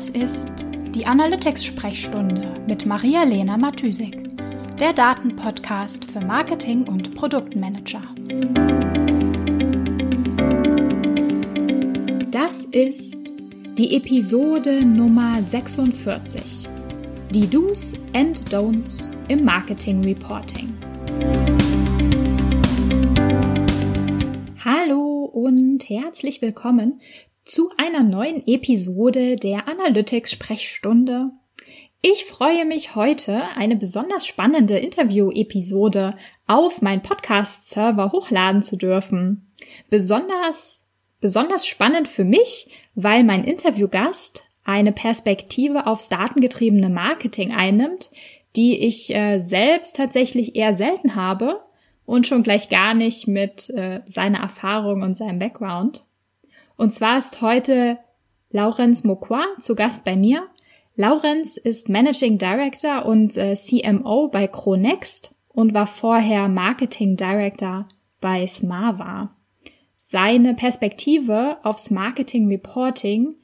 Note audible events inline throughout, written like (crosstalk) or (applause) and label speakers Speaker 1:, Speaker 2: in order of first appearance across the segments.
Speaker 1: Das ist die Analytics-Sprechstunde mit Maria-Lena Matysik, der Datenpodcast für Marketing und Produktmanager. Das ist die Episode Nummer 46. Die Do's and Don'ts im Marketing Reporting. Hallo und herzlich willkommen zu einer neuen Episode der Analytics Sprechstunde. Ich freue mich heute, eine besonders spannende Interview-Episode auf meinen Podcast-Server hochladen zu dürfen. Besonders, besonders spannend für mich, weil mein Interviewgast eine Perspektive aufs datengetriebene Marketing einnimmt, die ich äh, selbst tatsächlich eher selten habe und schon gleich gar nicht mit äh, seiner Erfahrung und seinem Background. Und zwar ist heute Laurenz Moqua zu Gast bei mir. Laurenz ist Managing Director und äh, CMO bei Cronext und war vorher Marketing Director bei Smava. Seine Perspektive aufs Marketing Reporting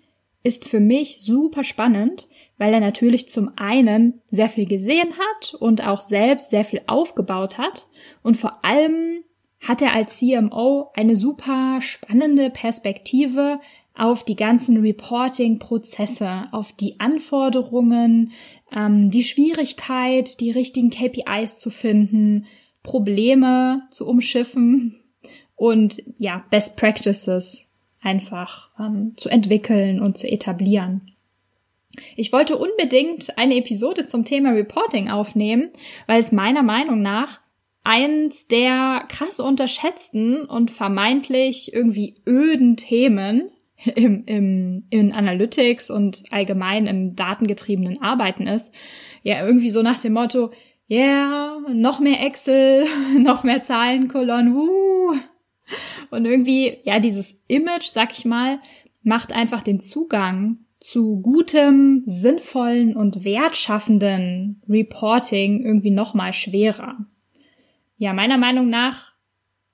Speaker 1: ist für mich super spannend, weil er natürlich zum einen sehr viel gesehen hat und auch selbst sehr viel aufgebaut hat und vor allem hat er als CMO eine super spannende Perspektive auf die ganzen Reporting-Prozesse, auf die Anforderungen, ähm, die Schwierigkeit, die richtigen KPIs zu finden, Probleme zu umschiffen und ja, Best Practices einfach ähm, zu entwickeln und zu etablieren. Ich wollte unbedingt eine Episode zum Thema Reporting aufnehmen, weil es meiner Meinung nach eins der krass unterschätzten und vermeintlich irgendwie öden Themen (laughs) im, im, in Analytics und allgemein im datengetriebenen Arbeiten ist. Ja, irgendwie so nach dem Motto, yeah, noch mehr Excel, (laughs) noch mehr Zahlenkolonnen, wuh. Und irgendwie, ja, dieses Image, sag ich mal, macht einfach den Zugang zu gutem, sinnvollen und wertschaffenden Reporting irgendwie noch mal schwerer. Ja, meiner Meinung nach,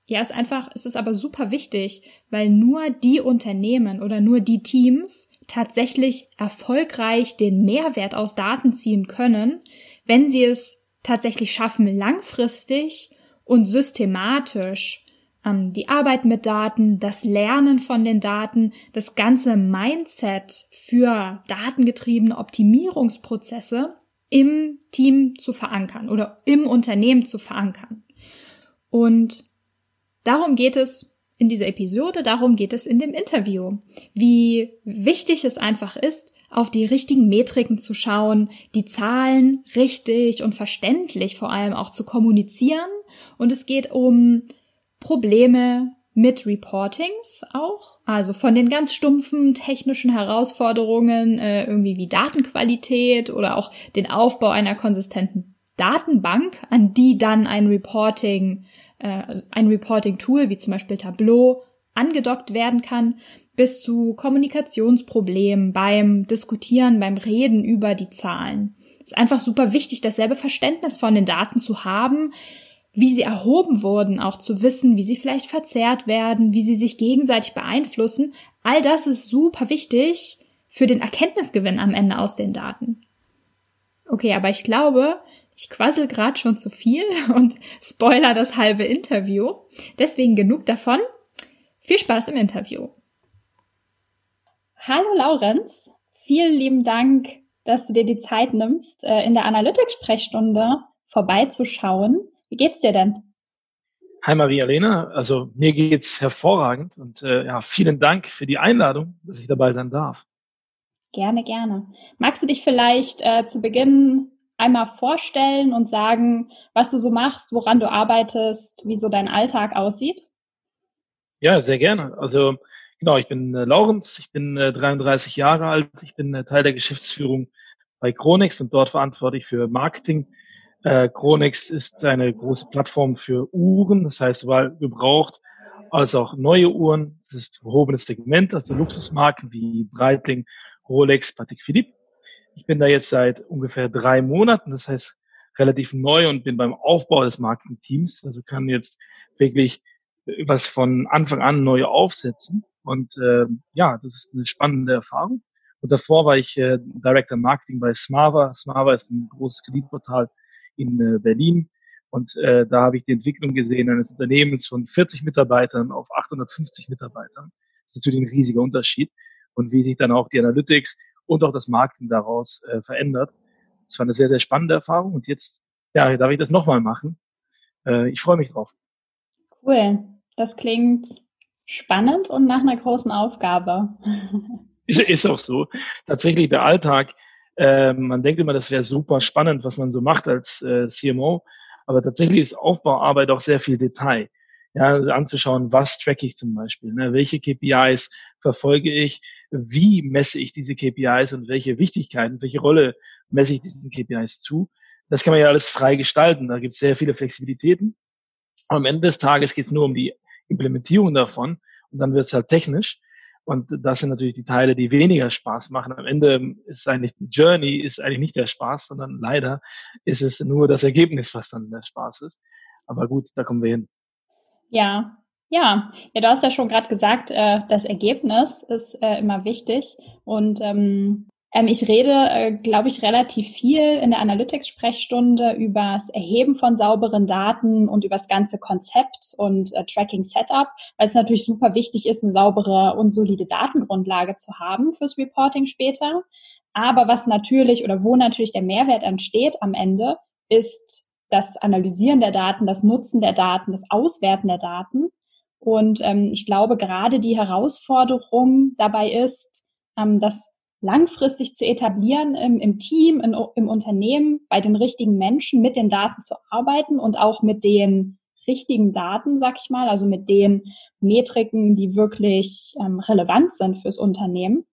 Speaker 1: ja, ist einfach, ist es aber super wichtig, weil nur die Unternehmen oder nur die Teams tatsächlich erfolgreich den Mehrwert aus Daten ziehen können, wenn sie es tatsächlich schaffen, langfristig und systematisch ähm, die Arbeit mit Daten, das Lernen von den Daten, das ganze Mindset für datengetriebene Optimierungsprozesse im Team zu verankern oder im Unternehmen zu verankern. Und darum geht es in dieser Episode, darum geht es in dem Interview, wie wichtig es einfach ist, auf die richtigen Metriken zu schauen, die Zahlen richtig und verständlich vor allem auch zu kommunizieren. Und es geht um Probleme mit Reportings auch, also von den ganz stumpfen technischen Herausforderungen, äh, irgendwie wie Datenqualität oder auch den Aufbau einer konsistenten Datenbank, an die dann ein Reporting äh, ein Reporting-Tool wie zum Beispiel Tableau angedockt werden kann, bis zu Kommunikationsproblemen beim Diskutieren, beim Reden über die Zahlen. Es ist einfach super wichtig, dasselbe Verständnis von den Daten zu haben, wie sie erhoben wurden, auch zu wissen, wie sie vielleicht verzerrt werden, wie sie sich gegenseitig beeinflussen. All das ist super wichtig für den Erkenntnisgewinn am Ende aus den Daten. Okay, aber ich glaube, ich quassel gerade schon zu viel (laughs) und spoiler das halbe Interview. Deswegen genug davon. Viel Spaß im Interview. Hallo Laurenz, vielen lieben Dank, dass du dir die Zeit nimmst, äh, in der Analytics-Sprechstunde vorbeizuschauen. Wie geht's dir denn?
Speaker 2: Hi Maria-Lena, also mir geht's hervorragend und äh, ja, vielen Dank für die Einladung, dass ich dabei sein darf.
Speaker 1: Gerne, gerne. Magst du dich vielleicht äh, zu Beginn einmal vorstellen und sagen, was du so machst, woran du arbeitest, wie so dein Alltag aussieht?
Speaker 2: Ja, sehr gerne. Also genau, ich bin äh, Laurenz, ich bin äh, 33 Jahre alt, ich bin äh, Teil der Geschäftsführung bei Chronix und dort verantwortlich für Marketing. Äh, Chronix ist eine große Plattform für Uhren, das heißt, sowohl gebraucht als auch neue Uhren. Das ist gehobenes Segment, also Luxusmarken wie Breitling, Rolex, Patek Philippe. Ich bin da jetzt seit ungefähr drei Monaten, das heißt relativ neu und bin beim Aufbau des Marketing-Teams. Also kann jetzt wirklich was von Anfang an neu aufsetzen. Und äh, ja, das ist eine spannende Erfahrung. Und davor war ich äh, Director Marketing bei Smava. Smava ist ein großes Kreditportal in äh, Berlin. Und äh, da habe ich die Entwicklung gesehen eines Unternehmens von 40 Mitarbeitern auf 850 Mitarbeitern. Das ist natürlich ein riesiger Unterschied. Und wie sich dann auch die Analytics und auch das Marketing daraus äh, verändert. Das war eine sehr, sehr spannende Erfahrung. Und jetzt, ja, darf ich das nochmal machen. Äh, ich freue mich drauf.
Speaker 1: Cool. Das klingt spannend und nach einer großen Aufgabe. (laughs)
Speaker 2: Ist, ist auch so. Tatsächlich der Alltag, äh, man denkt immer, das wäre super spannend, was man so macht als äh, CMO, aber tatsächlich ist Aufbauarbeit auch sehr viel Detail. Ja, anzuschauen, was track ich zum Beispiel, ne? welche KPIs verfolge ich, wie messe ich diese KPIs und welche Wichtigkeiten, welche Rolle messe ich diesen KPIs zu. Das kann man ja alles frei gestalten. Da gibt es sehr viele Flexibilitäten. Am Ende des Tages geht es nur um die Implementierung davon und dann wird es halt technisch. Und das sind natürlich die Teile, die weniger Spaß machen. Am Ende ist eigentlich die Journey ist eigentlich nicht der Spaß, sondern leider ist es nur das Ergebnis, was dann der Spaß ist. Aber gut, da kommen wir hin.
Speaker 1: Ja, ja, ja, du hast ja schon gerade gesagt, äh, das Ergebnis ist äh, immer wichtig. Und ähm, ähm, ich rede, äh, glaube ich, relativ viel in der Analytics-Sprechstunde über das Erheben von sauberen Daten und über das ganze Konzept und äh, Tracking-Setup, weil es natürlich super wichtig ist, eine saubere und solide Datengrundlage zu haben fürs Reporting später. Aber was natürlich oder wo natürlich der Mehrwert entsteht am Ende, ist das Analysieren der Daten, das Nutzen der Daten, das Auswerten der Daten. Und ähm, ich glaube, gerade die Herausforderung dabei ist, ähm, dass langfristig zu etablieren im, im Team, in, im Unternehmen, bei den richtigen Menschen mit den Daten zu arbeiten und auch mit den richtigen Daten, sag ich mal, also mit den Metriken, die wirklich ähm, relevant sind fürs Unternehmen.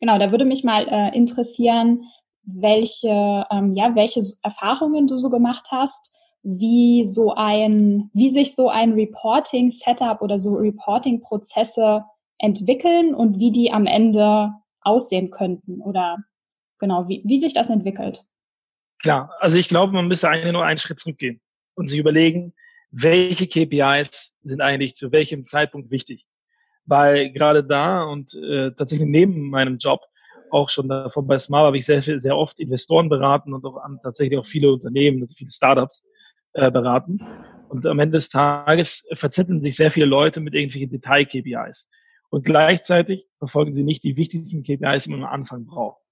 Speaker 1: Genau, da würde mich mal äh, interessieren, welche, ähm, ja, welche Erfahrungen du so gemacht hast, wie so ein, wie sich so ein Reporting-Setup oder so Reporting-Prozesse entwickeln und wie die am Ende aussehen könnten oder genau, wie, wie sich das entwickelt.
Speaker 2: Klar, also ich glaube, man müsste eigentlich nur einen Schritt zurückgehen und sich überlegen, welche KPIs sind eigentlich zu welchem Zeitpunkt wichtig. Weil gerade da und äh, tatsächlich neben meinem Job auch schon davon bei Smart habe ich sehr, sehr oft Investoren beraten und auch an, tatsächlich auch viele Unternehmen, also viele Startups äh, beraten. Und am Ende des Tages verzetteln sich sehr viele Leute mit irgendwelchen Detail-KPIs. Und gleichzeitig verfolgen sie nicht die wichtigsten KPIs, die man am Anfang braucht.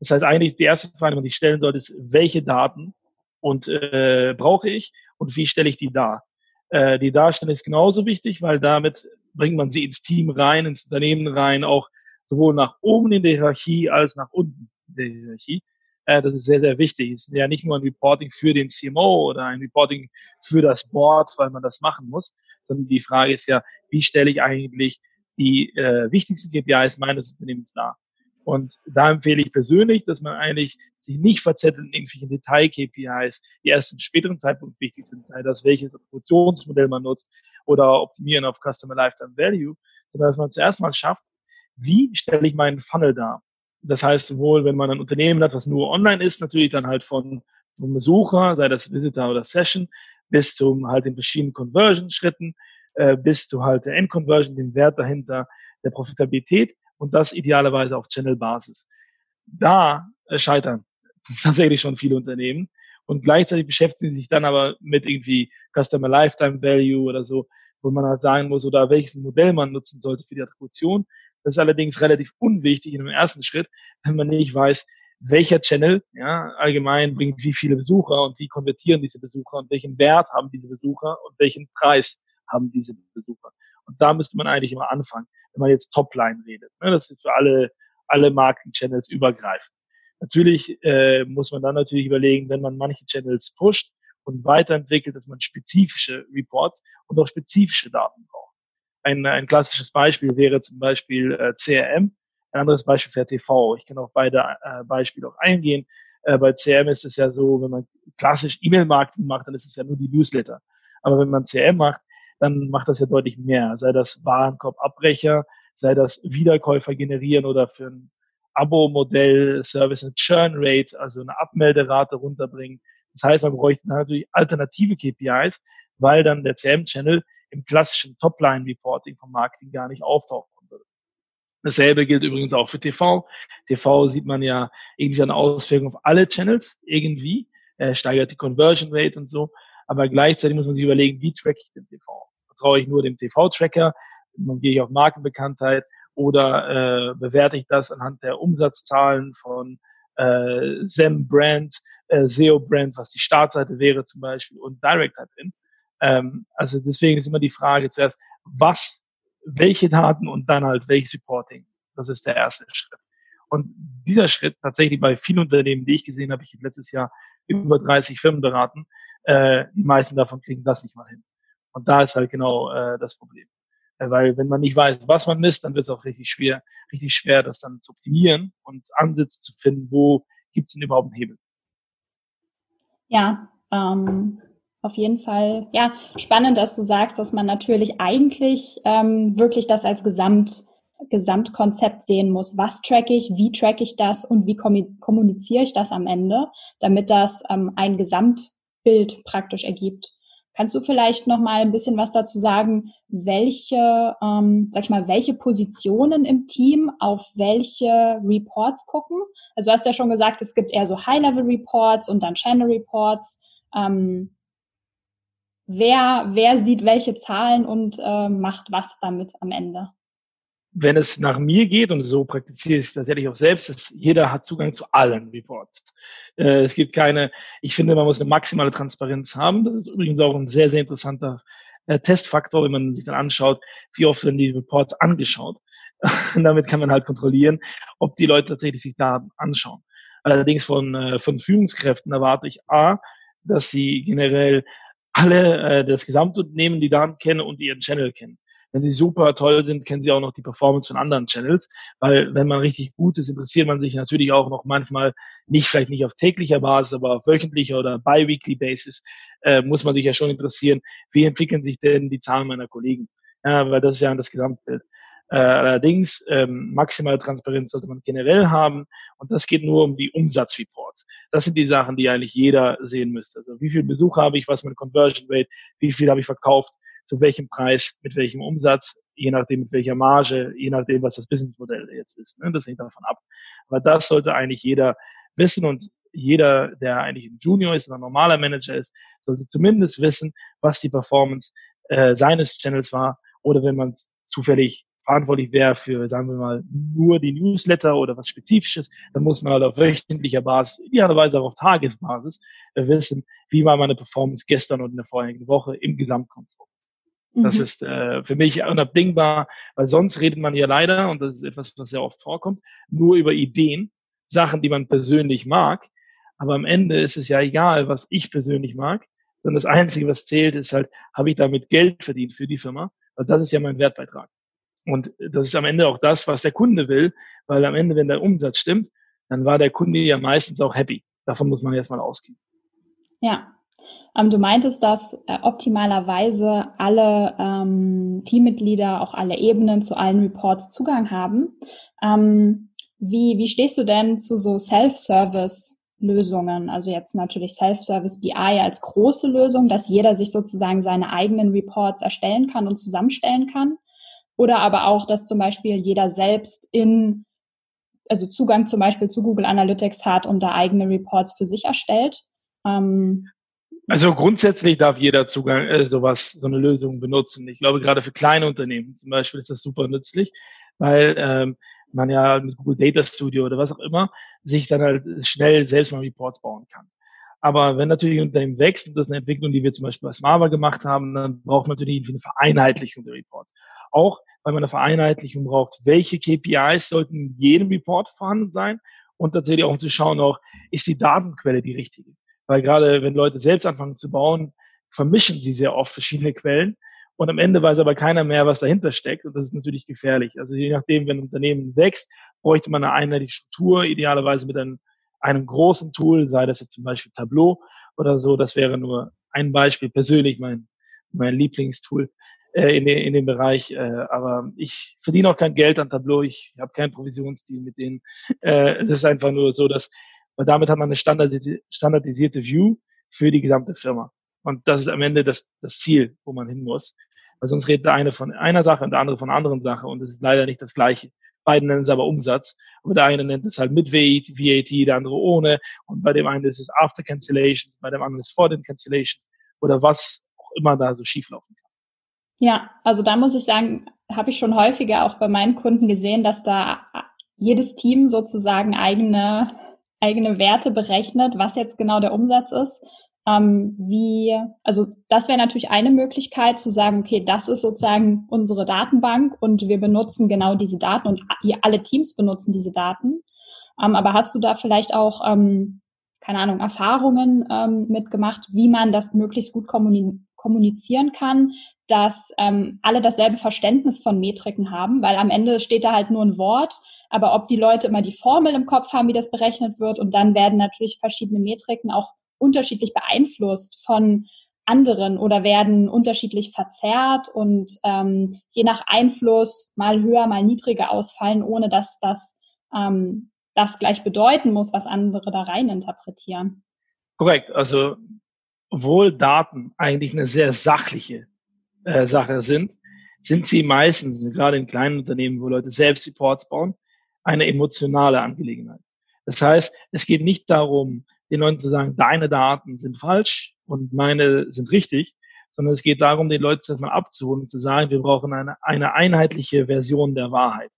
Speaker 2: Das heißt eigentlich, die erste Frage, die man sich stellen sollte, ist, welche Daten und äh, brauche ich und wie stelle ich die dar? Äh, die Darstellung ist genauso wichtig, weil damit bringt man sie ins Team rein, ins Unternehmen rein, auch sowohl nach oben in der Hierarchie als nach unten in der Hierarchie. Äh, das ist sehr, sehr wichtig. Es ist ja nicht nur ein Reporting für den CMO oder ein Reporting für das Board, weil man das machen muss, sondern die Frage ist ja, wie stelle ich eigentlich die äh, wichtigsten KPIs meines Unternehmens dar. Und da empfehle ich persönlich, dass man eigentlich sich nicht verzettelt in irgendwelchen Detail-KPIs, die erst zum späteren Zeitpunkt wichtig sind, sei das welches Attributionsmodell man nutzt oder optimieren auf Customer Lifetime Value, sondern dass man zuerst mal schafft, wie stelle ich meinen Funnel dar? Das heißt, sowohl wenn man ein Unternehmen hat, was nur online ist, natürlich dann halt von, vom Besucher, sei das Visitor oder Session, bis zum halt den verschiedenen Conversion-Schritten, äh, bis zu halt der Endconversion, dem Wert dahinter, der Profitabilität und das idealerweise auf Channel-Basis. Da äh, scheitern (laughs) tatsächlich schon viele Unternehmen und gleichzeitig beschäftigen sie sich dann aber mit irgendwie Customer Lifetime Value oder so, wo man halt sagen muss, oder welches Modell man nutzen sollte für die Attribution. Das ist allerdings relativ unwichtig in dem ersten Schritt, wenn man nicht weiß, welcher Channel ja, allgemein bringt wie viele Besucher und wie konvertieren diese Besucher und welchen Wert haben diese Besucher und welchen Preis haben diese Besucher. Und da müsste man eigentlich immer anfangen, wenn man jetzt Topline redet. Ne? Das ist für alle, alle Marketing-Channels übergreifend. Natürlich äh, muss man dann natürlich überlegen, wenn man manche Channels pusht und weiterentwickelt, dass man spezifische Reports und auch spezifische Daten braucht. Ein, ein klassisches Beispiel wäre zum Beispiel äh, CRM, ein anderes Beispiel wäre TV. Ich kann auf beide äh, Beispiele auch eingehen. Äh, bei CRM ist es ja so, wenn man klassisch E-Mail-Marketing macht, dann ist es ja nur die Newsletter. Aber wenn man CRM macht, dann macht das ja deutlich mehr. Sei das Warenkorbabbrecher, sei das Wiederkäufer generieren oder für ein Abo-Modell Service and Churn Rate, also eine Abmelderate runterbringen. Das heißt, man bräuchte natürlich alternative KPIs, weil dann der CM-Channel im klassischen Topline-Reporting vom Marketing gar nicht auftauchen würde. Dasselbe gilt übrigens auch für TV. TV sieht man ja irgendwie eine Auswirkung auf alle Channels irgendwie, äh, steigert die Conversion Rate und so. Aber gleichzeitig muss man sich überlegen, wie track ich den TV? Vertraue ich nur dem TV-Tracker? Gehe ich auf Markenbekanntheit? Oder äh, bewerte ich das anhand der Umsatzzahlen von äh, SEM Brand, äh, SEO Brand, was die Startseite wäre zum Beispiel und Direct hat in. Ähm, also deswegen ist immer die Frage zuerst, was, welche Daten und dann halt welches Reporting. Das ist der erste Schritt. Und dieser Schritt tatsächlich bei vielen Unternehmen, die ich gesehen habe, ich habe letztes Jahr über 30 Firmen beraten, äh, die meisten davon kriegen das nicht mal hin. Und da ist halt genau äh, das Problem. Äh, weil wenn man nicht weiß, was man misst, dann wird es auch richtig schwer, richtig schwer, das dann zu optimieren und Ansätze zu finden, wo gibt es denn überhaupt einen Hebel.
Speaker 1: Ja, ähm, auf jeden Fall. Ja, spannend, dass du sagst, dass man natürlich eigentlich ähm, wirklich das als Gesamt, Gesamtkonzept sehen muss. Was track ich, wie track ich das und wie kommuniziere ich das am Ende, damit das ähm, ein Gesamtbild praktisch ergibt. Kannst du vielleicht noch mal ein bisschen was dazu sagen, welche, ähm, sag ich mal, welche Positionen im Team auf welche Reports gucken? Also du hast ja schon gesagt, es gibt eher so High-Level-Reports und dann Channel-Reports. Ähm, wer, wer sieht welche Zahlen und äh, macht was damit am Ende?
Speaker 2: wenn es nach mir geht, und so praktiziere ich es tatsächlich auch selbst, ist, jeder hat Zugang zu allen Reports. Äh, es gibt keine, ich finde, man muss eine maximale Transparenz haben. Das ist übrigens auch ein sehr, sehr interessanter äh, Testfaktor, wenn man sich dann anschaut, wie oft werden die Reports angeschaut. (laughs) damit kann man halt kontrollieren, ob die Leute tatsächlich sich Daten anschauen. Allerdings von, äh, von Führungskräften erwarte ich A, dass sie generell alle äh, das Gesamtunternehmen die Daten kennen und ihren Channel kennen wenn sie super toll sind, kennen sie auch noch die Performance von anderen Channels, weil wenn man richtig gut ist, interessiert man sich natürlich auch noch manchmal nicht, vielleicht nicht auf täglicher Basis, aber auf wöchentlicher oder bi-weekly Basis, äh, muss man sich ja schon interessieren, wie entwickeln sich denn die Zahlen meiner Kollegen? Ja, weil das ist ja das Gesamtbild. Äh, allerdings ähm, maximale Transparenz sollte man generell haben und das geht nur um die Umsatzreports. Das sind die Sachen, die eigentlich jeder sehen müsste. Also wie viel Besuch habe ich, was ist meine Conversion Rate, wie viel habe ich verkauft, zu welchem Preis, mit welchem Umsatz, je nachdem mit welcher Marge, je nachdem, was das Businessmodell jetzt ist. Ne? Das hängt davon ab. Aber das sollte eigentlich jeder wissen und jeder, der eigentlich ein Junior ist, ein normaler Manager ist, sollte zumindest wissen, was die Performance äh, seines Channels war oder wenn man zufällig verantwortlich wäre für, sagen wir mal, nur die Newsletter oder was Spezifisches, dann muss man halt auf wöchentlicher Basis, idealerweise auch auf Tagesbasis, äh, wissen, wie war meine Performance gestern und in der vorherigen Woche im Gesamtkonstrukt. Das mhm. ist äh, für mich unabdingbar, weil sonst redet man ja leider, und das ist etwas, was sehr oft vorkommt, nur über Ideen, Sachen, die man persönlich mag. Aber am Ende ist es ja egal, was ich persönlich mag, sondern das Einzige, was zählt, ist halt, habe ich damit Geld verdient für die Firma? Weil das ist ja mein Wertbeitrag. Und das ist am Ende auch das, was der Kunde will, weil am Ende, wenn der Umsatz stimmt, dann war der Kunde ja meistens auch happy. Davon muss man erstmal ausgehen.
Speaker 1: Ja, ähm, du meintest, dass äh, optimalerweise alle ähm, Teammitglieder, auch alle Ebenen zu allen Reports Zugang haben. Ähm, wie, wie stehst du denn zu so Self-Service-Lösungen? Also jetzt natürlich Self-Service BI als große Lösung, dass jeder sich sozusagen seine eigenen Reports erstellen kann und zusammenstellen kann. Oder aber auch, dass zum Beispiel jeder selbst in also Zugang zum Beispiel zu Google Analytics hat und da eigene Reports für sich erstellt. Ähm,
Speaker 2: also grundsätzlich darf jeder Zugang, äh, sowas, so eine Lösung benutzen. Ich glaube, gerade für kleine Unternehmen zum Beispiel ist das super nützlich, weil ähm, man ja mit Google Data Studio oder was auch immer sich dann halt schnell selbst mal Reports bauen kann. Aber wenn natürlich ein Unternehmen wächst, und das ist eine Entwicklung, die wir zum Beispiel bei Smava gemacht haben, dann braucht man natürlich eine Vereinheitlichung der Reports. Auch weil man eine Vereinheitlichung braucht, welche KPIs sollten in jedem Report vorhanden sein? Und tatsächlich auch um zu schauen, auch ist die Datenquelle die richtige? Weil gerade wenn Leute selbst anfangen zu bauen, vermischen sie sehr oft verschiedene Quellen. Und am Ende weiß aber keiner mehr, was dahinter steckt. Und das ist natürlich gefährlich. Also je nachdem, wenn ein Unternehmen wächst, bräuchte man eine einheitliche Struktur, idealerweise mit einem, einem großen Tool, sei das jetzt zum Beispiel Tableau oder so, das wäre nur ein Beispiel, persönlich mein, mein Lieblingstool äh, in, in dem Bereich. Äh, aber ich verdiene auch kein Geld an Tableau, ich habe keinen Provisionsdeal mit denen. Äh, es ist einfach nur so, dass weil damit hat man eine standardisierte View für die gesamte Firma. Und das ist am Ende das, das Ziel, wo man hin muss. Weil sonst redet der eine von einer Sache und der andere von einer anderen Sache und es ist leider nicht das Gleiche. Beiden nennen es aber Umsatz. Aber der eine nennt es halt mit VAT, der andere ohne. Und bei dem einen ist es After Cancellations, bei dem anderen ist vor den Cancellations oder was auch immer da so schieflaufen kann.
Speaker 1: Ja, also da muss ich sagen, habe ich schon häufiger auch bei meinen Kunden gesehen, dass da jedes Team sozusagen eigene, eigene Werte berechnet, was jetzt genau der Umsatz ist. Ähm, wie, also das wäre natürlich eine Möglichkeit zu sagen, okay, das ist sozusagen unsere Datenbank und wir benutzen genau diese Daten und alle Teams benutzen diese Daten. Ähm, aber hast du da vielleicht auch, ähm, keine Ahnung, Erfahrungen ähm, mitgemacht, wie man das möglichst gut kommunizieren kann, dass ähm, alle dasselbe Verständnis von Metriken haben, weil am Ende steht da halt nur ein Wort, aber ob die Leute immer die Formel im Kopf haben, wie das berechnet wird und dann werden natürlich verschiedene Metriken auch unterschiedlich beeinflusst von anderen oder werden unterschiedlich verzerrt und ähm, je nach Einfluss mal höher, mal niedriger ausfallen, ohne dass das ähm, das gleich bedeuten muss, was andere da rein interpretieren.
Speaker 2: Korrekt. Also, obwohl Daten eigentlich eine sehr sachliche äh, Sache sind, sind sie meistens, gerade in kleinen Unternehmen, wo Leute selbst Reports bauen, eine emotionale Angelegenheit. Das heißt, es geht nicht darum, den Leuten zu sagen, deine Daten sind falsch und meine sind richtig, sondern es geht darum, den Leuten das mal abzuholen und zu sagen, wir brauchen eine, eine einheitliche Version der Wahrheit.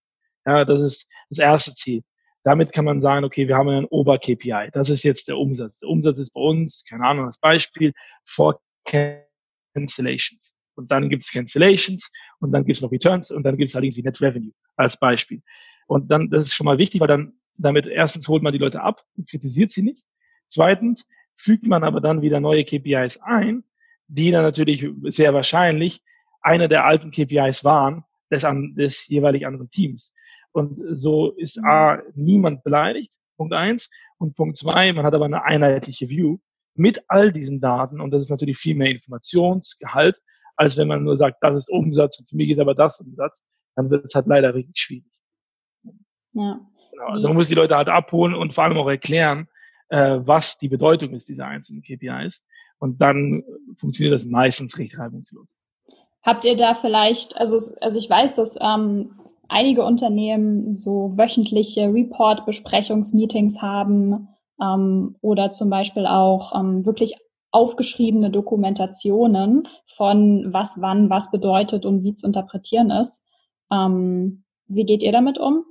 Speaker 2: Ja, das ist das erste Ziel. Damit kann man sagen, okay, wir haben einen Ober-KPI. Das ist jetzt der Umsatz. Der Umsatz ist bei uns, keine Ahnung, als Beispiel, for Cancellations. Und dann gibt es Cancellations und dann gibt es noch Returns und dann gibt es halt irgendwie Net Revenue als Beispiel. Und dann, das ist schon mal wichtig, weil dann damit erstens holt man die Leute ab und kritisiert sie nicht. Zweitens fügt man aber dann wieder neue KPIs ein, die dann natürlich sehr wahrscheinlich eine der alten KPIs waren des, an, des jeweilig anderen Teams. Und so ist A, niemand beleidigt, Punkt eins. Und Punkt zwei, man hat aber eine einheitliche View mit all diesen Daten. Und das ist natürlich viel mehr Informationsgehalt, als wenn man nur sagt, das ist Umsatz und für mich ist aber das Umsatz. Dann wird es halt leider wirklich schwierig. Ja. Genau, also man muss die Leute halt abholen und vor allem auch erklären, äh, was die Bedeutung ist dieser einzelnen KPIs. Und dann funktioniert das meistens recht reibungslos.
Speaker 1: Habt ihr da vielleicht, also, also ich weiß, dass ähm, einige Unternehmen so wöchentliche Report-Besprechungsmeetings haben ähm, oder zum Beispiel auch ähm, wirklich aufgeschriebene Dokumentationen von was wann was bedeutet und wie zu interpretieren ist. Ähm, wie geht ihr damit um?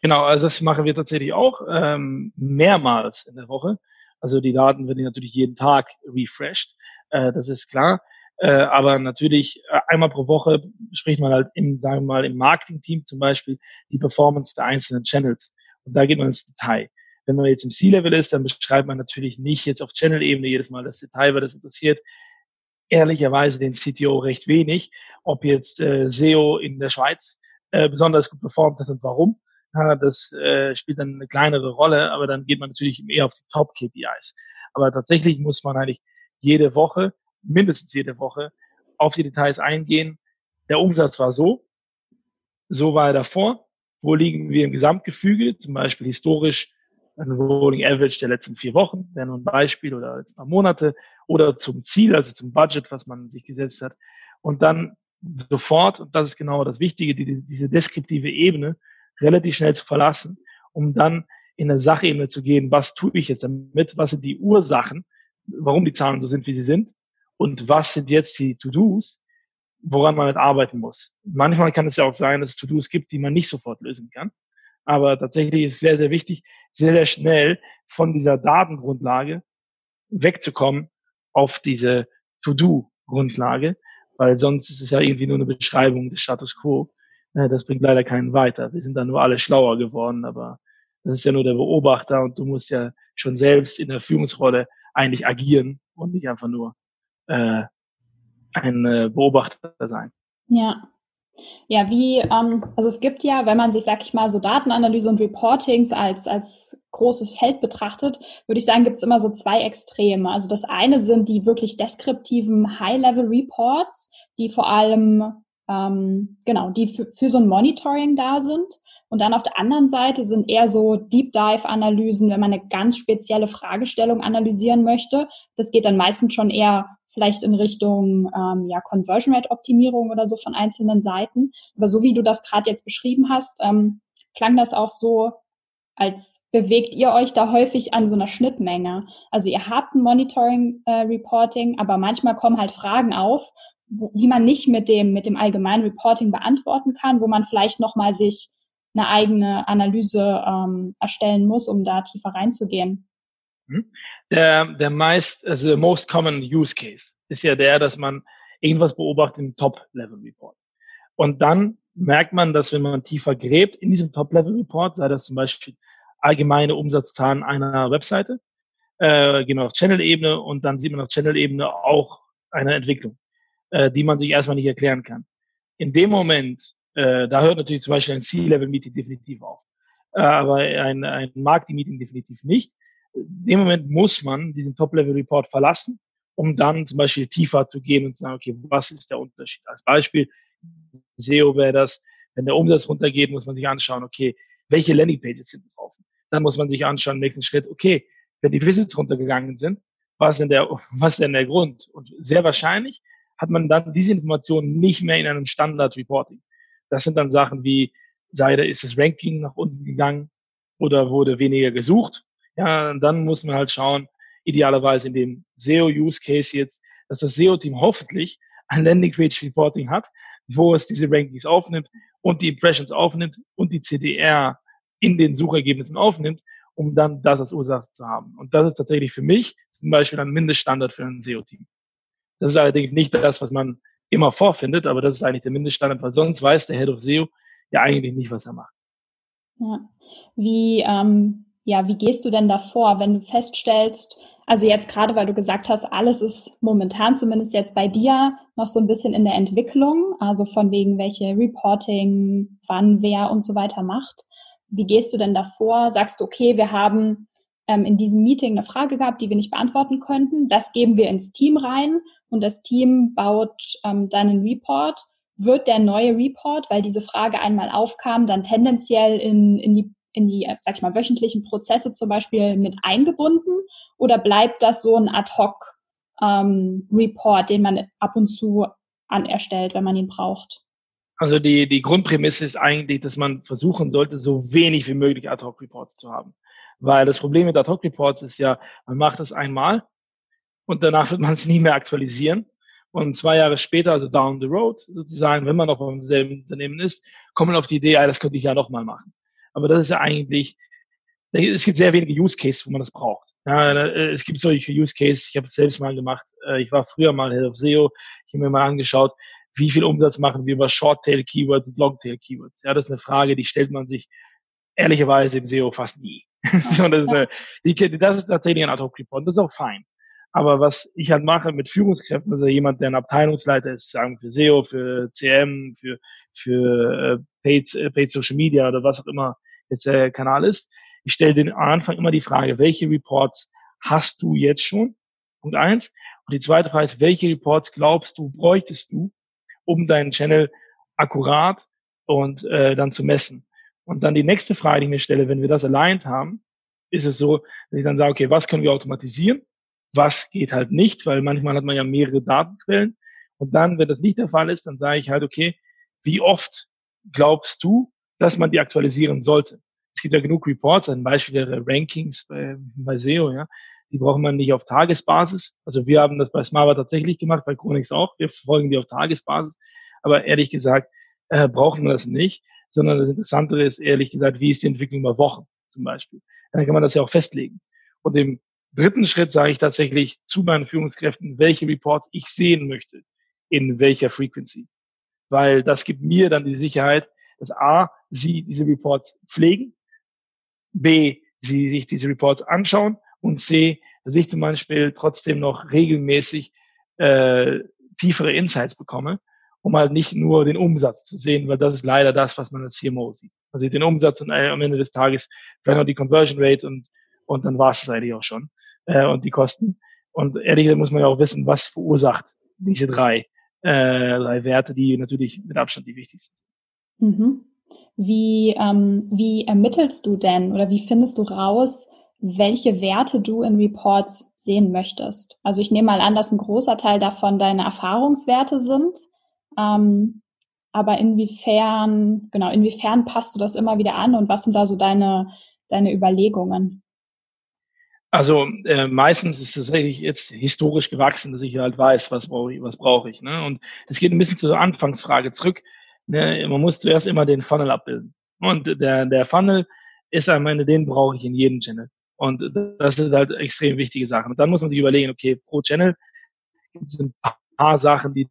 Speaker 2: Genau, also das machen wir tatsächlich auch ähm, mehrmals in der Woche. Also die Daten werden natürlich jeden Tag refreshed, äh, das ist klar. Äh, aber natürlich äh, einmal pro Woche spricht man halt im, sagen wir mal, im Marketing-Team zum Beispiel die Performance der einzelnen Channels. Und da geht man ins Detail. Wenn man jetzt im C-Level ist, dann beschreibt man natürlich nicht jetzt auf Channel-Ebene jedes Mal das Detail, weil das interessiert ehrlicherweise den CTO recht wenig, ob jetzt äh, SEO in der Schweiz äh, besonders gut performt hat und warum das äh, spielt dann eine kleinere Rolle, aber dann geht man natürlich eher auf die Top-KPIs. Aber tatsächlich muss man eigentlich jede Woche, mindestens jede Woche, auf die Details eingehen. Der Umsatz war so, so war er davor. Wo liegen wir im Gesamtgefüge? Zum Beispiel historisch ein Rolling Average der letzten vier Wochen, wäre nur ein Beispiel oder jetzt ein paar Monate oder zum Ziel, also zum Budget, was man sich gesetzt hat. Und dann sofort, und das ist genau das Wichtige, die, diese deskriptive Ebene, relativ schnell zu verlassen, um dann in eine Sachebene zu gehen, was tue ich jetzt damit, was sind die Ursachen, warum die Zahlen so sind, wie sie sind und was sind jetzt die To-Dos, woran man mit arbeiten muss. Manchmal kann es ja auch sein, dass es To-Dos gibt, die man nicht sofort lösen kann. Aber tatsächlich ist es sehr, sehr wichtig, sehr, sehr schnell von dieser Datengrundlage wegzukommen auf diese To-Do-Grundlage, weil sonst ist es ja irgendwie nur eine Beschreibung des Status quo äh, das bringt leider keinen weiter. Wir sind da nur alle schlauer geworden, aber das ist ja nur der Beobachter und du musst ja schon selbst in der Führungsrolle eigentlich agieren und nicht einfach nur äh, ein äh, Beobachter sein.
Speaker 1: Ja. Ja, wie, ähm, also es gibt ja, wenn man sich, sag ich mal, so Datenanalyse und Reportings als, als großes Feld betrachtet, würde ich sagen, gibt es immer so zwei Extreme. Also das eine sind die wirklich deskriptiven High-Level-Reports, die vor allem ähm, genau, die für, für so ein Monitoring da sind. Und dann auf der anderen Seite sind eher so Deep Dive Analysen, wenn man eine ganz spezielle Fragestellung analysieren möchte. Das geht dann meistens schon eher vielleicht in Richtung ähm, ja, Conversion Rate Optimierung oder so von einzelnen Seiten. Aber so wie du das gerade jetzt beschrieben hast, ähm, klang das auch so, als bewegt ihr euch da häufig an so einer Schnittmenge. Also ihr habt ein Monitoring-Reporting, äh, aber manchmal kommen halt Fragen auf, wo, die man nicht mit dem, mit dem allgemeinen Reporting beantworten kann, wo man vielleicht nochmal sich eine eigene Analyse ähm, erstellen muss, um da tiefer reinzugehen.
Speaker 2: Mhm. Der, der meist, also der most common use case ist ja der, dass man irgendwas beobachtet im Top-Level-Report. Und dann merkt man, dass wenn man tiefer gräbt in diesem Top-Level-Report, sei das zum Beispiel allgemeine Umsatzzahlen einer Webseite, äh, wir auf Channel-Ebene und dann sieht man auf Channel-Ebene auch eine Entwicklung, äh, die man sich erstmal nicht erklären kann. In dem Moment, äh, da hört natürlich zum Beispiel ein C-Level-Meeting definitiv auf, äh, aber ein, ein Marketing-Meeting definitiv nicht. In dem Moment muss man diesen Top-Level-Report verlassen, um dann zum Beispiel tiefer zu gehen und zu sagen, okay, was ist der Unterschied? Als Beispiel, SEO wäre das, wenn der Umsatz runtergeht, muss man sich anschauen, okay, welche Landingpages sind drauf? Dann muss man sich anschauen, nächsten Schritt, okay, wenn die Visits runtergegangen sind, was ist denn der, (laughs) was denn der Grund? Und sehr wahrscheinlich hat man dann diese Informationen nicht mehr in einem Standard-Reporting. Das sind dann Sachen wie, sei da ist das Ranking nach unten gegangen oder wurde weniger gesucht. Ja, dann muss man halt schauen, idealerweise in dem SEO-Use-Case jetzt, dass das SEO-Team hoffentlich ein Landing-Page-Reporting hat, wo es diese Rankings aufnimmt und die Impressions aufnimmt und die CDR in den Suchergebnissen aufnimmt, um dann das als Ursache zu haben. Und das ist tatsächlich für mich zum Beispiel ein Mindeststandard für ein SEO-Team. Das ist allerdings nicht das, was man immer vorfindet, aber das ist eigentlich der Mindeststandard, weil sonst weiß der Head of SEO ja eigentlich nicht, was er macht.
Speaker 1: Ja. Wie, ähm, ja, wie gehst du denn davor, wenn du feststellst, also jetzt gerade, weil du gesagt hast, alles ist momentan zumindest jetzt bei dir noch so ein bisschen in der Entwicklung, also von wegen welche Reporting, wann, wer und so weiter macht. Wie gehst du denn davor? Sagst du, okay, wir haben ähm, in diesem Meeting eine Frage gehabt, die wir nicht beantworten könnten. Das geben wir ins Team rein und das Team baut ähm, dann einen Report. Wird der neue Report, weil diese Frage einmal aufkam, dann tendenziell in, in die in die, sag ich mal, wöchentlichen Prozesse zum Beispiel mit eingebunden oder bleibt das so ein Ad-Hoc ähm, Report, den man ab und zu an erstellt, wenn man ihn braucht?
Speaker 2: Also die, die Grundprämisse ist eigentlich, dass man versuchen sollte, so wenig wie möglich Ad-Hoc-Reports zu haben. Weil das Problem mit Ad-Hoc-Reports ist ja, man macht das einmal und danach wird man es (laughs) nie mehr aktualisieren. Und zwei Jahre später, also down the road sozusagen, wenn man noch beim selben Unternehmen ist, kommt man auf die Idee, das könnte ich ja nochmal machen. Aber das ist ja eigentlich, es gibt sehr wenige Use Cases, wo man das braucht. Ja, äh, es gibt solche Use Cases, ich habe es selbst mal gemacht. Äh, ich war früher mal Head of SEO, ich habe mir mal angeschaut, wie viel Umsatz machen wir über Short-Tail Keywords und Long-Tail Keywords. Ja, das ist eine Frage, die stellt man sich ehrlicherweise im SEO fast nie. (laughs) das, ist eine, die, das ist tatsächlich ein Ad-Hoc-Report. Das ist auch fein. Aber was ich halt mache mit Führungskräften, also jemand, der ein Abteilungsleiter ist, sagen für SEO, für CM, für, für äh, Paid, äh, Paid Social Media oder was auch immer jetzt der Kanal ist. Ich stelle den Anfang immer die Frage, welche Reports hast du jetzt schon? Punkt eins. Und die zweite Frage ist, welche Reports glaubst du, bräuchtest du, um deinen Channel akkurat und äh, dann zu messen? Und dann die nächste Frage, die ich mir stelle, wenn wir das aligned haben, ist es so, dass ich dann sage, okay, was können wir automatisieren? was geht halt nicht, weil manchmal hat man ja mehrere Datenquellen. Und dann, wenn das nicht der Fall ist, dann sage ich halt, okay, wie oft glaubst du, dass man die aktualisieren sollte? Es gibt ja genug Reports, ein Beispiel wäre Rankings bei, bei SEO, ja. Die braucht man nicht auf Tagesbasis. Also wir haben das bei Smava tatsächlich gemacht, bei Chronix auch. Wir folgen die auf Tagesbasis. Aber ehrlich gesagt, äh, brauchen wir das nicht, sondern das Interessantere ist ehrlich gesagt, wie ist die Entwicklung bei Wochen zum Beispiel. Dann kann man das ja auch festlegen. Und im dritten Schritt sage ich tatsächlich zu meinen Führungskräften, welche Reports ich sehen möchte, in welcher Frequency. Weil das gibt mir dann die Sicherheit, dass A, sie diese Reports pflegen, B, sie sich diese Reports anschauen und C, dass ich zum Beispiel trotzdem noch regelmäßig äh, tiefere Insights bekomme, um halt nicht nur den Umsatz zu sehen, weil das ist leider das, was man als CMO sieht. Man sieht den Umsatz und äh, am Ende des Tages vielleicht noch die Conversion Rate und, und dann war es eigentlich auch schon äh, und die Kosten. Und ehrlich gesagt muss man ja auch wissen, was verursacht diese drei, äh, Werte, die natürlich mit Abstand die wichtigsten
Speaker 1: sind. Mhm. Wie, ähm, wie ermittelst du denn oder wie findest du raus, welche Werte du in Reports sehen möchtest? Also ich nehme mal an, dass ein großer Teil davon deine Erfahrungswerte sind. Ähm, aber inwiefern, genau, inwiefern passt du das immer wieder an und was sind da so deine, deine Überlegungen?
Speaker 2: Also äh, meistens ist es eigentlich jetzt historisch gewachsen, dass ich halt weiß, was brauche ich, was brauche ich. Ne? Und das geht ein bisschen zur Anfangsfrage zurück. Ne? Man muss zuerst immer den Funnel abbilden. Und der, der Funnel ist am Ende, den brauche ich in jedem Channel. Und das sind halt extrem wichtige Sachen. Und dann muss man sich überlegen, okay, pro Channel sind ein paar Sachen, die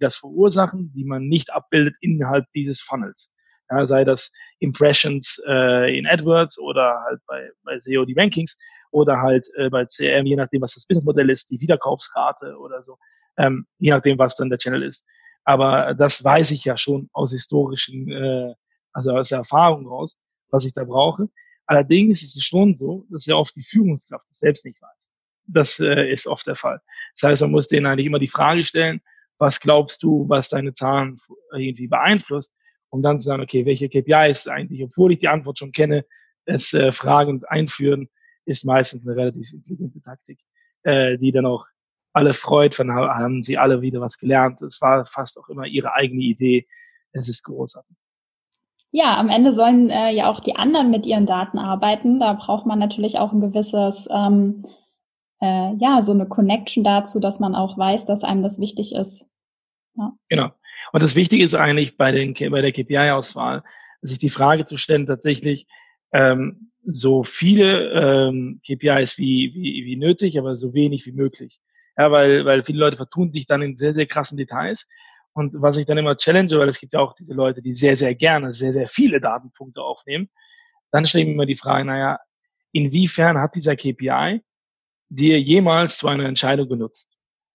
Speaker 2: das verursachen, die man nicht abbildet innerhalb dieses Funnels. Ja, sei das Impressions äh, in AdWords oder halt bei, bei SEO die Rankings oder halt äh, bei CRM, je nachdem, was das Businessmodell ist, die Wiederkaufsrate oder so, ähm, je nachdem, was dann der Channel ist. Aber das weiß ich ja schon aus historischen, äh, also aus der Erfahrung raus, was ich da brauche. Allerdings ist es schon so, dass ja oft die Führungskraft das selbst nicht weiß. Das äh, ist oft der Fall. Das heißt, man muss denen eigentlich immer die Frage stellen, was glaubst du, was deine Zahlen irgendwie beeinflusst, um dann zu sagen, okay, welche KPIs eigentlich, obwohl ich die Antwort schon kenne, es äh, fragend einführen, ist meistens eine relativ intelligente Taktik, äh, die dann auch alle freut, von haben sie alle wieder was gelernt. Es war fast auch immer ihre eigene Idee. Es ist großartig.
Speaker 1: Ja, am Ende sollen äh, ja auch die anderen mit ihren Daten arbeiten. Da braucht man natürlich auch ein gewisses, ähm, äh, ja, so eine Connection dazu, dass man auch weiß, dass einem das wichtig ist.
Speaker 2: Ja. Genau. Und das Wichtige ist eigentlich bei, den, bei der KPI-Auswahl, sich die Frage zu stellen, tatsächlich ähm, so viele ähm, KPIs wie, wie, wie nötig, aber so wenig wie möglich. Ja, weil, weil viele Leute vertun sich dann in sehr, sehr krassen Details. Und was ich dann immer challenge, weil es gibt ja auch diese Leute, die sehr, sehr gerne sehr, sehr viele Datenpunkte aufnehmen, dann stelle ich mir immer die Frage, naja, inwiefern hat dieser KPI dir jemals zu einer Entscheidung genutzt?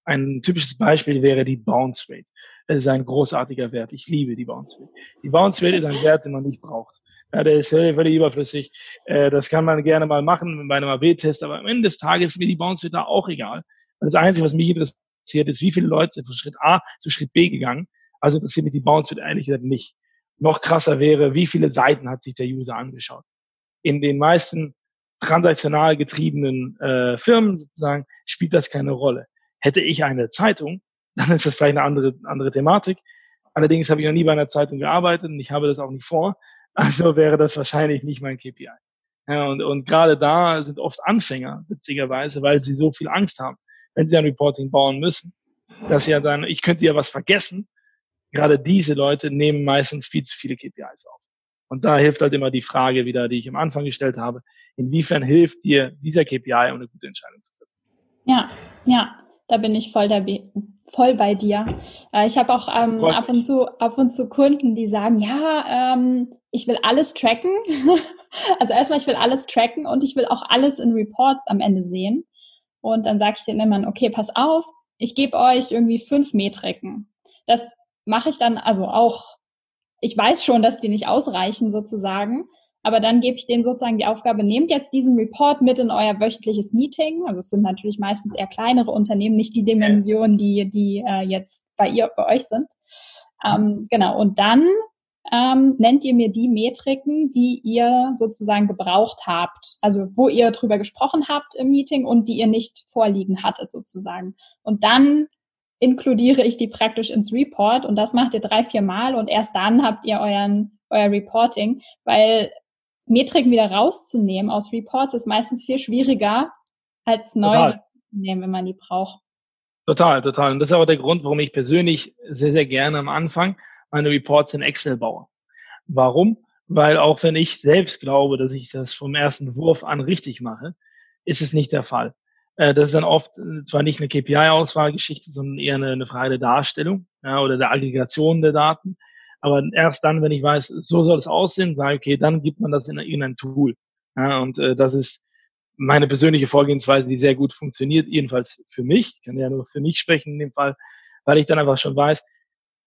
Speaker 2: Ein typisches Beispiel wäre die Bounce Rate. Das ist ein großartiger Wert. Ich liebe die Bounce Rate. Die Bounce Rate ist ein Wert, den man nicht braucht. Ja, der ist völlig überflüssig. Äh, das kann man gerne mal machen bei einem AB-Test, aber am Ende des Tages ist mir die Bounce Rate da auch egal. Das Einzige, was mich interessiert, ist, wie viele Leute sind von Schritt A zu Schritt B gegangen. Also interessiert mich die Bounce Rate eigentlich nicht. Noch krasser wäre, wie viele Seiten hat sich der User angeschaut. In den meisten transaktional getriebenen äh, Firmen sozusagen spielt das keine Rolle. Hätte ich eine Zeitung, (laughs) dann ist das vielleicht eine andere, andere Thematik. Allerdings habe ich noch nie bei einer Zeitung gearbeitet und ich habe das auch nicht vor. Also wäre das wahrscheinlich nicht mein KPI. Ja, und, und gerade da sind oft Anfänger, witzigerweise, weil sie so viel Angst haben, wenn sie ein Reporting bauen müssen, dass sie ja dann, ich könnte ja was vergessen. Gerade diese Leute nehmen meistens viel zu viele KPIs auf. Und da hilft halt immer die Frage wieder, die ich am Anfang gestellt habe, inwiefern hilft dir dieser KPI, um eine gute Entscheidung zu treffen?
Speaker 1: Ja, ja, da bin ich voll, dabei, voll bei dir. Äh, ich habe auch ähm, ab und zu ab und zu Kunden, die sagen, ja, ähm, ich will alles tracken. (laughs) also erstmal, ich will alles tracken und ich will auch alles in Reports am Ende sehen. Und dann sage ich denen immer, okay, pass auf, ich gebe euch irgendwie fünf Metriken. Das mache ich dann also auch. Ich weiß schon, dass die nicht ausreichen sozusagen, aber dann gebe ich denen sozusagen die Aufgabe, nehmt jetzt diesen Report mit in euer wöchentliches Meeting. Also es sind natürlich meistens eher kleinere Unternehmen, nicht die Dimensionen, die, die äh, jetzt bei ihr, bei euch sind. Ähm, genau. Und dann ähm, nennt ihr mir die Metriken, die ihr sozusagen gebraucht habt. Also wo ihr drüber gesprochen habt im Meeting und die ihr nicht vorliegen hattet sozusagen. Und dann inkludiere ich die praktisch ins Report und das macht ihr drei, vier Mal und erst dann habt ihr euren, euer Reporting, weil Metriken wieder rauszunehmen aus Reports ist meistens viel schwieriger als neu zu nehmen, wenn man die braucht.
Speaker 2: Total, total. Und das ist auch der Grund, warum ich persönlich sehr, sehr gerne am Anfang meine Reports in Excel baue. Warum? Weil auch wenn ich selbst glaube, dass ich das vom ersten Wurf an richtig mache, ist es nicht der Fall. Äh, das ist dann oft äh, zwar nicht eine KPI-Auswahlgeschichte, sondern eher eine, eine Frage der Darstellung ja, oder der Aggregation der Daten. Aber erst dann, wenn ich weiß, so soll es aussehen, sage ich, okay, dann gibt man das in irgendein Tool. Ja, und äh, das ist meine persönliche Vorgehensweise, die sehr gut funktioniert, jedenfalls für mich. Ich kann ja nur für mich sprechen in dem Fall, weil ich dann einfach schon weiß,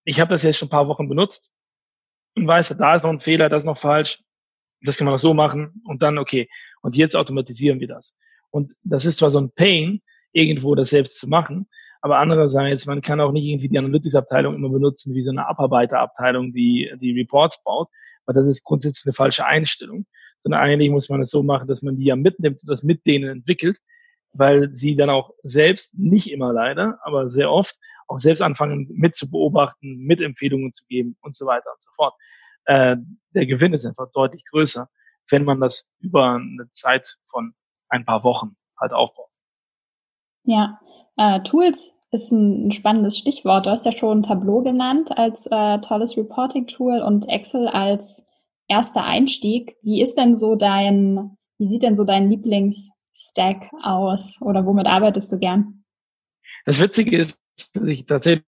Speaker 2: ich habe das jetzt schon ein paar Wochen benutzt und weiß, da ist noch ein Fehler, das ist noch falsch, das kann man noch so machen und dann okay. Und jetzt automatisieren wir das. Und das ist zwar so ein Pain, irgendwo das selbst zu machen, aber andererseits, man kann auch nicht irgendwie die Analytics-Abteilung immer benutzen wie so eine Abarbeiterabteilung, die die Reports baut, weil das ist grundsätzlich eine falsche Einstellung. Sondern eigentlich muss man es so machen, dass man die ja mitnimmt und das mit denen entwickelt, weil sie dann auch selbst, nicht immer leider, aber sehr oft auch selbst anfangen mit zu beobachten, mit Empfehlungen zu geben und so weiter und so fort. Äh, der Gewinn ist einfach deutlich größer, wenn man das über eine Zeit von ein paar Wochen halt aufbaut.
Speaker 1: Ja, äh, Tools ist ein, spannendes Stichwort. Du hast ja schon Tableau genannt als äh, tolles Reporting-Tool und Excel als erster Einstieg. Wie ist denn so dein, wie sieht denn so dein Lieblingsstack aus oder womit arbeitest du gern?
Speaker 2: Das Witzige ist, dass ich tatsächlich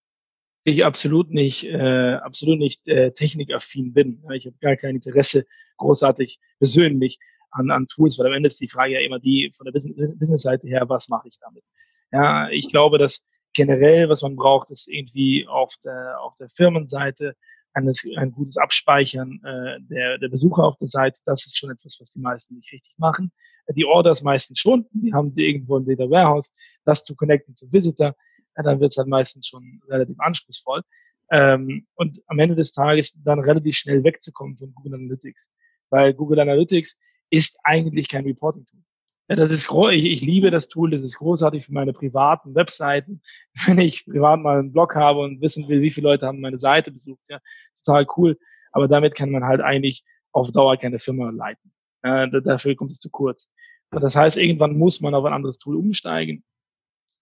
Speaker 2: absolut nicht, äh, absolut nicht äh, technikaffin bin. Ich habe gar kein Interesse großartig persönlich an, an Tools, weil am Ende ist die Frage ja immer die von der Business-Seite her, was mache ich damit? Ja, ich glaube, dass generell, was man braucht, ist irgendwie auf der, auf der Firmenseite eines, ein gutes Abspeichern äh, der, der Besucher auf der Seite. Das ist schon etwas, was die meisten nicht richtig machen. Die Orders meistens schon, die haben sie irgendwo im Data Warehouse. Das zu connecten zum Visitor, ja, dann wird es halt meistens schon relativ anspruchsvoll. Ähm, und am Ende des Tages dann relativ schnell wegzukommen von Google Analytics. Weil Google Analytics ist eigentlich kein Reporting-Tool. Ja, das ist ich, ich liebe das Tool, das ist großartig für meine privaten Webseiten. (laughs) Wenn ich privat mal einen Blog habe und wissen will, wie viele Leute haben meine Seite besucht, ja, total cool. Aber damit kann man halt eigentlich auf Dauer keine Firma leiten. Ja, dafür kommt es zu kurz. Und das heißt, irgendwann muss man auf ein anderes Tool umsteigen.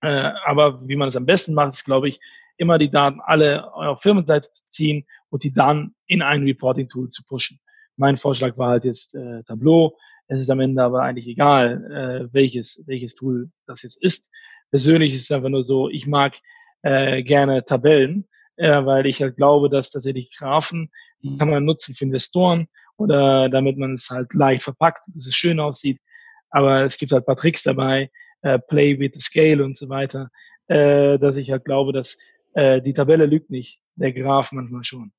Speaker 2: Äh, aber wie man es am besten macht, ist, glaube ich, immer die Daten alle auf Firmenseite zu ziehen und die dann in ein Reporting-Tool zu pushen. Mein Vorschlag war halt jetzt äh, Tableau. Es ist am Ende aber eigentlich egal, äh, welches, welches Tool das jetzt ist. Persönlich ist es einfach nur so, ich mag äh, gerne Tabellen, äh, weil ich halt glaube, dass tatsächlich Graphen, die kann man nutzen für Investoren oder damit man es halt leicht verpackt, dass es schön aussieht. Aber es gibt halt ein paar Tricks dabei, äh, Play with the Scale und so weiter, äh, dass ich halt glaube, dass äh, die Tabelle lügt nicht, der Graph manchmal schon.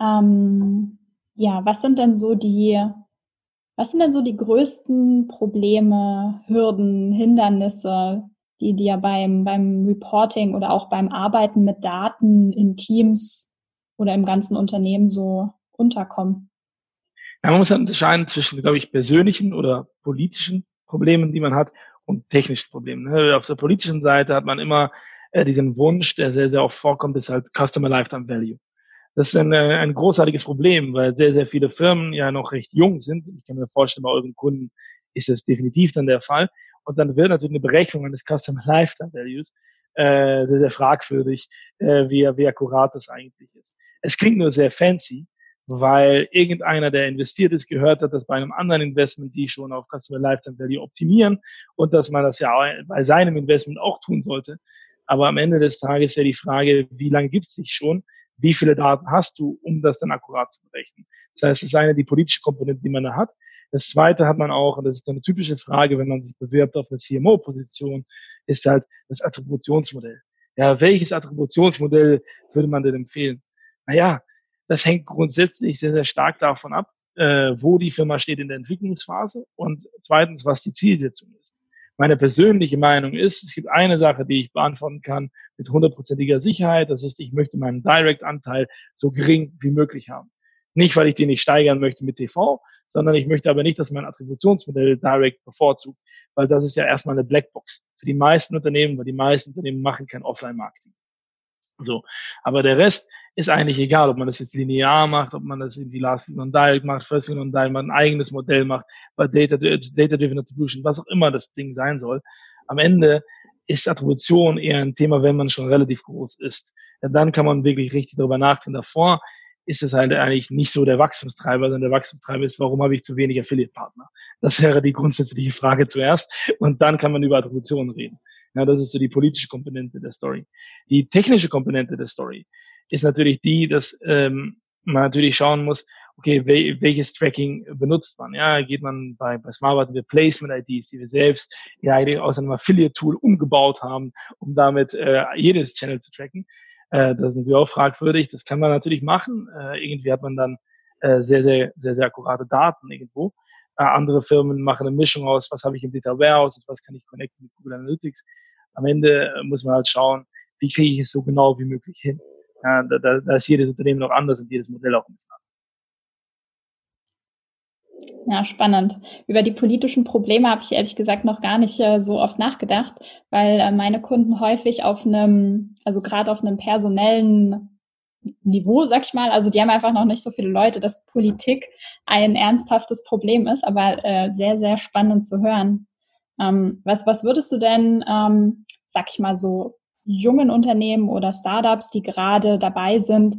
Speaker 1: Ähm, ja, was sind denn so die, was sind denn so die größten Probleme, Hürden, Hindernisse, die dir beim, beim Reporting oder auch beim Arbeiten mit Daten in Teams oder im ganzen Unternehmen so unterkommen?
Speaker 2: Ja, man muss halt unterscheiden zwischen, glaube ich, persönlichen oder politischen Problemen, die man hat, und technischen Problemen. Ne? Auf der politischen Seite hat man immer äh, diesen Wunsch, der sehr, sehr oft vorkommt, ist halt Customer Lifetime Value. Das ist ein, äh, ein großartiges Problem, weil sehr, sehr viele Firmen ja noch recht jung sind. Ich kann mir vorstellen, bei euren Kunden ist das definitiv dann der Fall. Und dann wird natürlich eine Berechnung eines Customer Lifetime Values äh, sehr, sehr fragwürdig, äh, wie, wie akkurat das eigentlich ist. Es klingt nur sehr fancy, weil irgendeiner, der investiert ist, gehört hat, dass bei einem anderen Investment die schon auf Customer Lifetime Value optimieren und dass man das ja bei seinem Investment auch tun sollte. Aber am Ende des Tages ist ja die Frage, wie lange gibt es sich schon? Wie viele Daten hast du, um das dann akkurat zu berechnen. Das heißt, ist eine die politische Komponente, die man da hat. Das zweite hat man auch, und das ist eine typische Frage, wenn man sich bewirbt auf eine CMO-Position, ist halt das Attributionsmodell. Ja, welches Attributionsmodell würde man denn empfehlen? Naja, das hängt grundsätzlich sehr, sehr stark davon ab, äh, wo die Firma steht in der Entwicklungsphase und zweitens, was die Zielsetzung ist. Meine persönliche Meinung ist, es gibt eine Sache, die ich beantworten kann mit hundertprozentiger Sicherheit. Das ist, ich möchte meinen Direct-Anteil so gering wie möglich haben. Nicht, weil ich den nicht steigern möchte mit TV, sondern ich möchte aber nicht, dass mein Attributionsmodell Direct bevorzugt, weil das ist ja erstmal eine Blackbox für die meisten Unternehmen, weil die meisten Unternehmen machen kein Offline-Marketing. So. Aber der Rest ist eigentlich egal, ob man das jetzt linear macht, ob man das in die Last on Direct macht, First on Direct macht, ein eigenes Modell macht, bei Data, Data Driven Attribution, was auch immer das Ding sein soll. Am Ende ist Attribution eher ein Thema, wenn man schon relativ groß ist. Ja, dann kann man wirklich richtig darüber nachdenken. Davor ist es halt eigentlich nicht so der Wachstumstreiber, sondern der Wachstumstreiber ist, warum habe ich zu wenig Affiliate-Partner? Das wäre die grundsätzliche Frage zuerst. Und dann kann man über Attribution reden. Ja, das ist so die politische Komponente der Story. Die technische Komponente der Story ist natürlich die, dass ähm, man natürlich schauen muss, okay, wel welches Tracking benutzt man? Ja, geht man bei, bei Smartbot mit Placement-IDs, die wir selbst ja aus einem Affiliate-Tool umgebaut haben, um damit äh, jedes Channel zu tracken. Äh, das ist natürlich auch fragwürdig. Das kann man natürlich machen. Äh, irgendwie hat man dann äh, sehr, sehr, sehr, sehr akkurate Daten irgendwo. Äh, andere Firmen machen eine Mischung aus, was habe ich im Data Warehouse und was kann ich connecten mit Google Analytics am Ende äh, muss man halt schauen, wie kriege ich es so genau wie möglich hin. Ja, da, da, da ist jedes Unternehmen noch anders und jedes Modell auch ein bisschen
Speaker 1: Ja, spannend. Über die politischen Probleme habe ich ehrlich gesagt noch gar nicht äh, so oft nachgedacht, weil äh, meine Kunden häufig auf einem, also gerade auf einem personellen Niveau, sag ich mal, also die haben einfach noch nicht so viele Leute, dass Politik ein ernsthaftes Problem ist, aber äh, sehr, sehr spannend zu hören. Ähm, was, was würdest du denn, ähm, sag ich mal so, jungen Unternehmen oder Startups, die gerade dabei sind,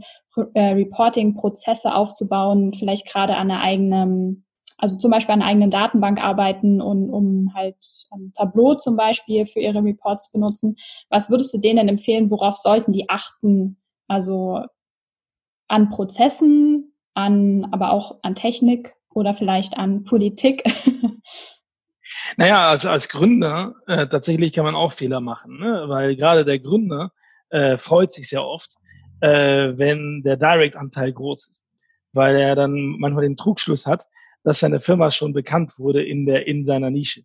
Speaker 1: äh, Reporting-Prozesse aufzubauen, vielleicht gerade an einer eigenen also zum Beispiel an einer eigenen Datenbank arbeiten und um halt um Tableau zum Beispiel für ihre Reports benutzen. Was würdest du denen empfehlen? Worauf sollten die achten? Also an Prozessen, an, aber auch an Technik oder vielleicht an Politik? (laughs)
Speaker 2: Naja, also als Gründer äh, tatsächlich kann man auch Fehler machen, ne? weil gerade der Gründer äh, freut sich sehr oft, äh, wenn der Direct-Anteil groß ist, weil er dann manchmal den Trugschluss hat, dass seine Firma schon bekannt wurde in der, in seiner Nische.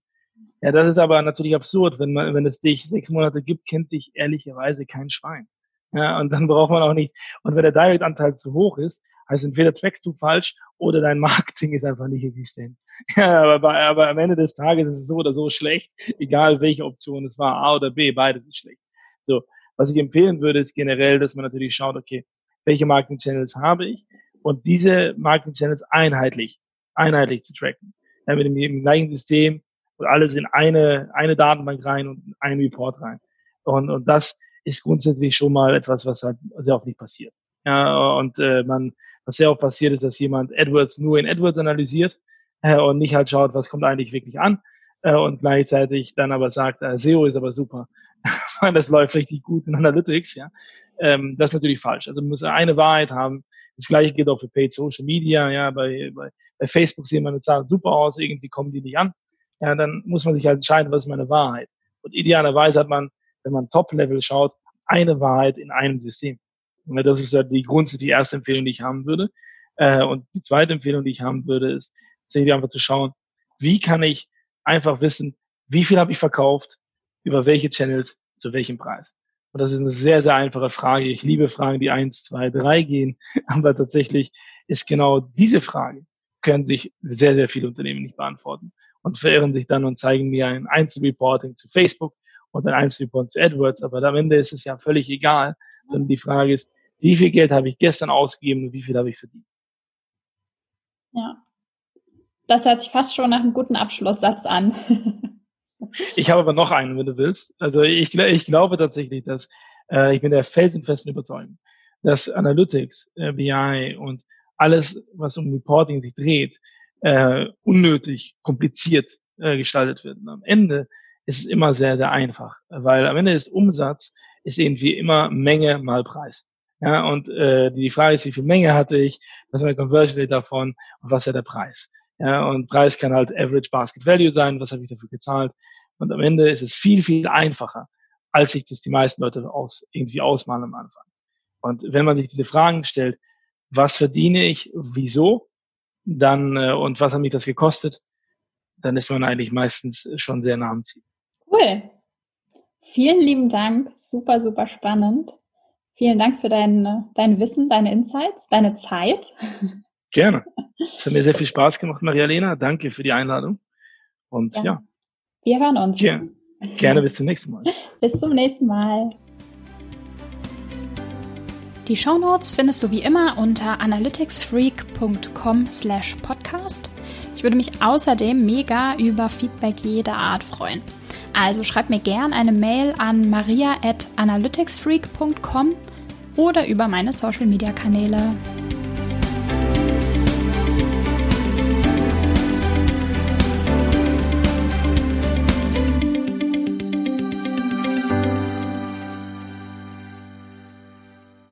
Speaker 2: Ja, das ist aber natürlich absurd. Wenn man, wenn es dich sechs Monate gibt, kennt dich ehrlicherweise kein Schwein. Ja, und dann braucht man auch nicht, und wenn der Direct-Anteil zu hoch ist, heißt entweder trackst du falsch oder dein (laughs) Marketing ist einfach nicht existent. (laughs) Ja, aber, aber am Ende des Tages ist es so oder so schlecht, egal welche Option es war, A oder B, beides ist schlecht. So, was ich empfehlen würde, ist generell, dass man natürlich schaut, okay, welche Marketing-Channels habe ich und diese Marketing-Channels einheitlich einheitlich zu tracken. Ja, mit dem, dem gleichen System und alles in eine, eine Datenbank rein und in einen Report rein. Und, und das ist grundsätzlich schon mal etwas, was halt sehr oft nicht passiert. Ja, und äh, man, was sehr oft passiert, ist, dass jemand AdWords nur in AdWords analysiert äh, und nicht halt schaut, was kommt eigentlich wirklich an äh, und gleichzeitig dann aber sagt, äh, SEO ist aber super, (laughs) das läuft richtig gut in Analytics. Ja, ähm, das ist natürlich falsch. Also man muss eine Wahrheit haben, das gleiche gilt auch für Paid Social Media. Ja, bei, bei, bei Facebook sehen meine Zahlen super aus, irgendwie kommen die nicht an. Ja, dann muss man sich halt entscheiden, was ist meine Wahrheit. Und idealerweise hat man, wenn man Top-Level schaut, eine Wahrheit in einem System. Und das ist ja die Grund, die erste Empfehlung, die ich haben würde. Äh, und die zweite Empfehlung, die ich haben würde, ist, einfach zu schauen, wie kann ich einfach wissen, wie viel habe ich verkauft, über welche Channels, zu welchem Preis. Und das ist eine sehr, sehr einfache Frage. Ich liebe Fragen, die eins, zwei, drei gehen. (laughs) Aber tatsächlich ist genau diese Frage, können sich sehr, sehr viele Unternehmen nicht beantworten und verirren sich dann und zeigen mir ein Einzelreporting zu Facebook und ein Einzelreporting zu AdWords. Aber am Ende ist es ja völlig egal, sondern die Frage ist, wie viel Geld habe ich gestern ausgegeben und wie viel habe ich verdient?
Speaker 1: Ja. Das hört sich fast schon nach einem guten Abschlusssatz an. (laughs)
Speaker 2: Ich habe aber noch einen, wenn du willst. Also ich, ich glaube tatsächlich, dass äh, ich bin der felsenfesten Überzeugung, dass Analytics, äh, BI und alles, was um Reporting sich dreht, äh, unnötig kompliziert äh, gestaltet wird. Und am Ende ist es immer sehr, sehr einfach, weil am Ende ist Umsatz ist irgendwie immer Menge mal Preis. Ja, und äh, die Frage ist, wie viel Menge hatte ich, was ist meine Conversion Rate davon und was ist der Preis? Ja, und Preis kann halt Average Basket Value sein, was habe ich dafür gezahlt. Und am Ende ist es viel, viel einfacher, als sich das die meisten Leute aus, irgendwie ausmalen am Anfang. Und wenn man sich diese Fragen stellt, was verdiene ich, wieso, dann äh, und was hat mich das gekostet, dann ist man eigentlich meistens schon sehr nah am Ziel.
Speaker 1: Cool. Vielen lieben Dank. Super, super spannend. Vielen Dank für dein, dein Wissen, deine Insights, deine Zeit.
Speaker 2: Gerne. (laughs) Es hat mir sehr viel Spaß gemacht, Maria-Lena. Danke für die Einladung. Und ja, ja
Speaker 1: wir hören uns.
Speaker 2: Ja, gerne bis zum nächsten Mal. (laughs)
Speaker 1: bis zum nächsten Mal. Die Shownotes findest du wie immer unter analyticsfreak.com slash podcast. Ich würde mich außerdem mega über Feedback jeder Art freuen. Also schreib mir gern eine Mail an maria at analyticsfreak.com oder über meine Social Media Kanäle.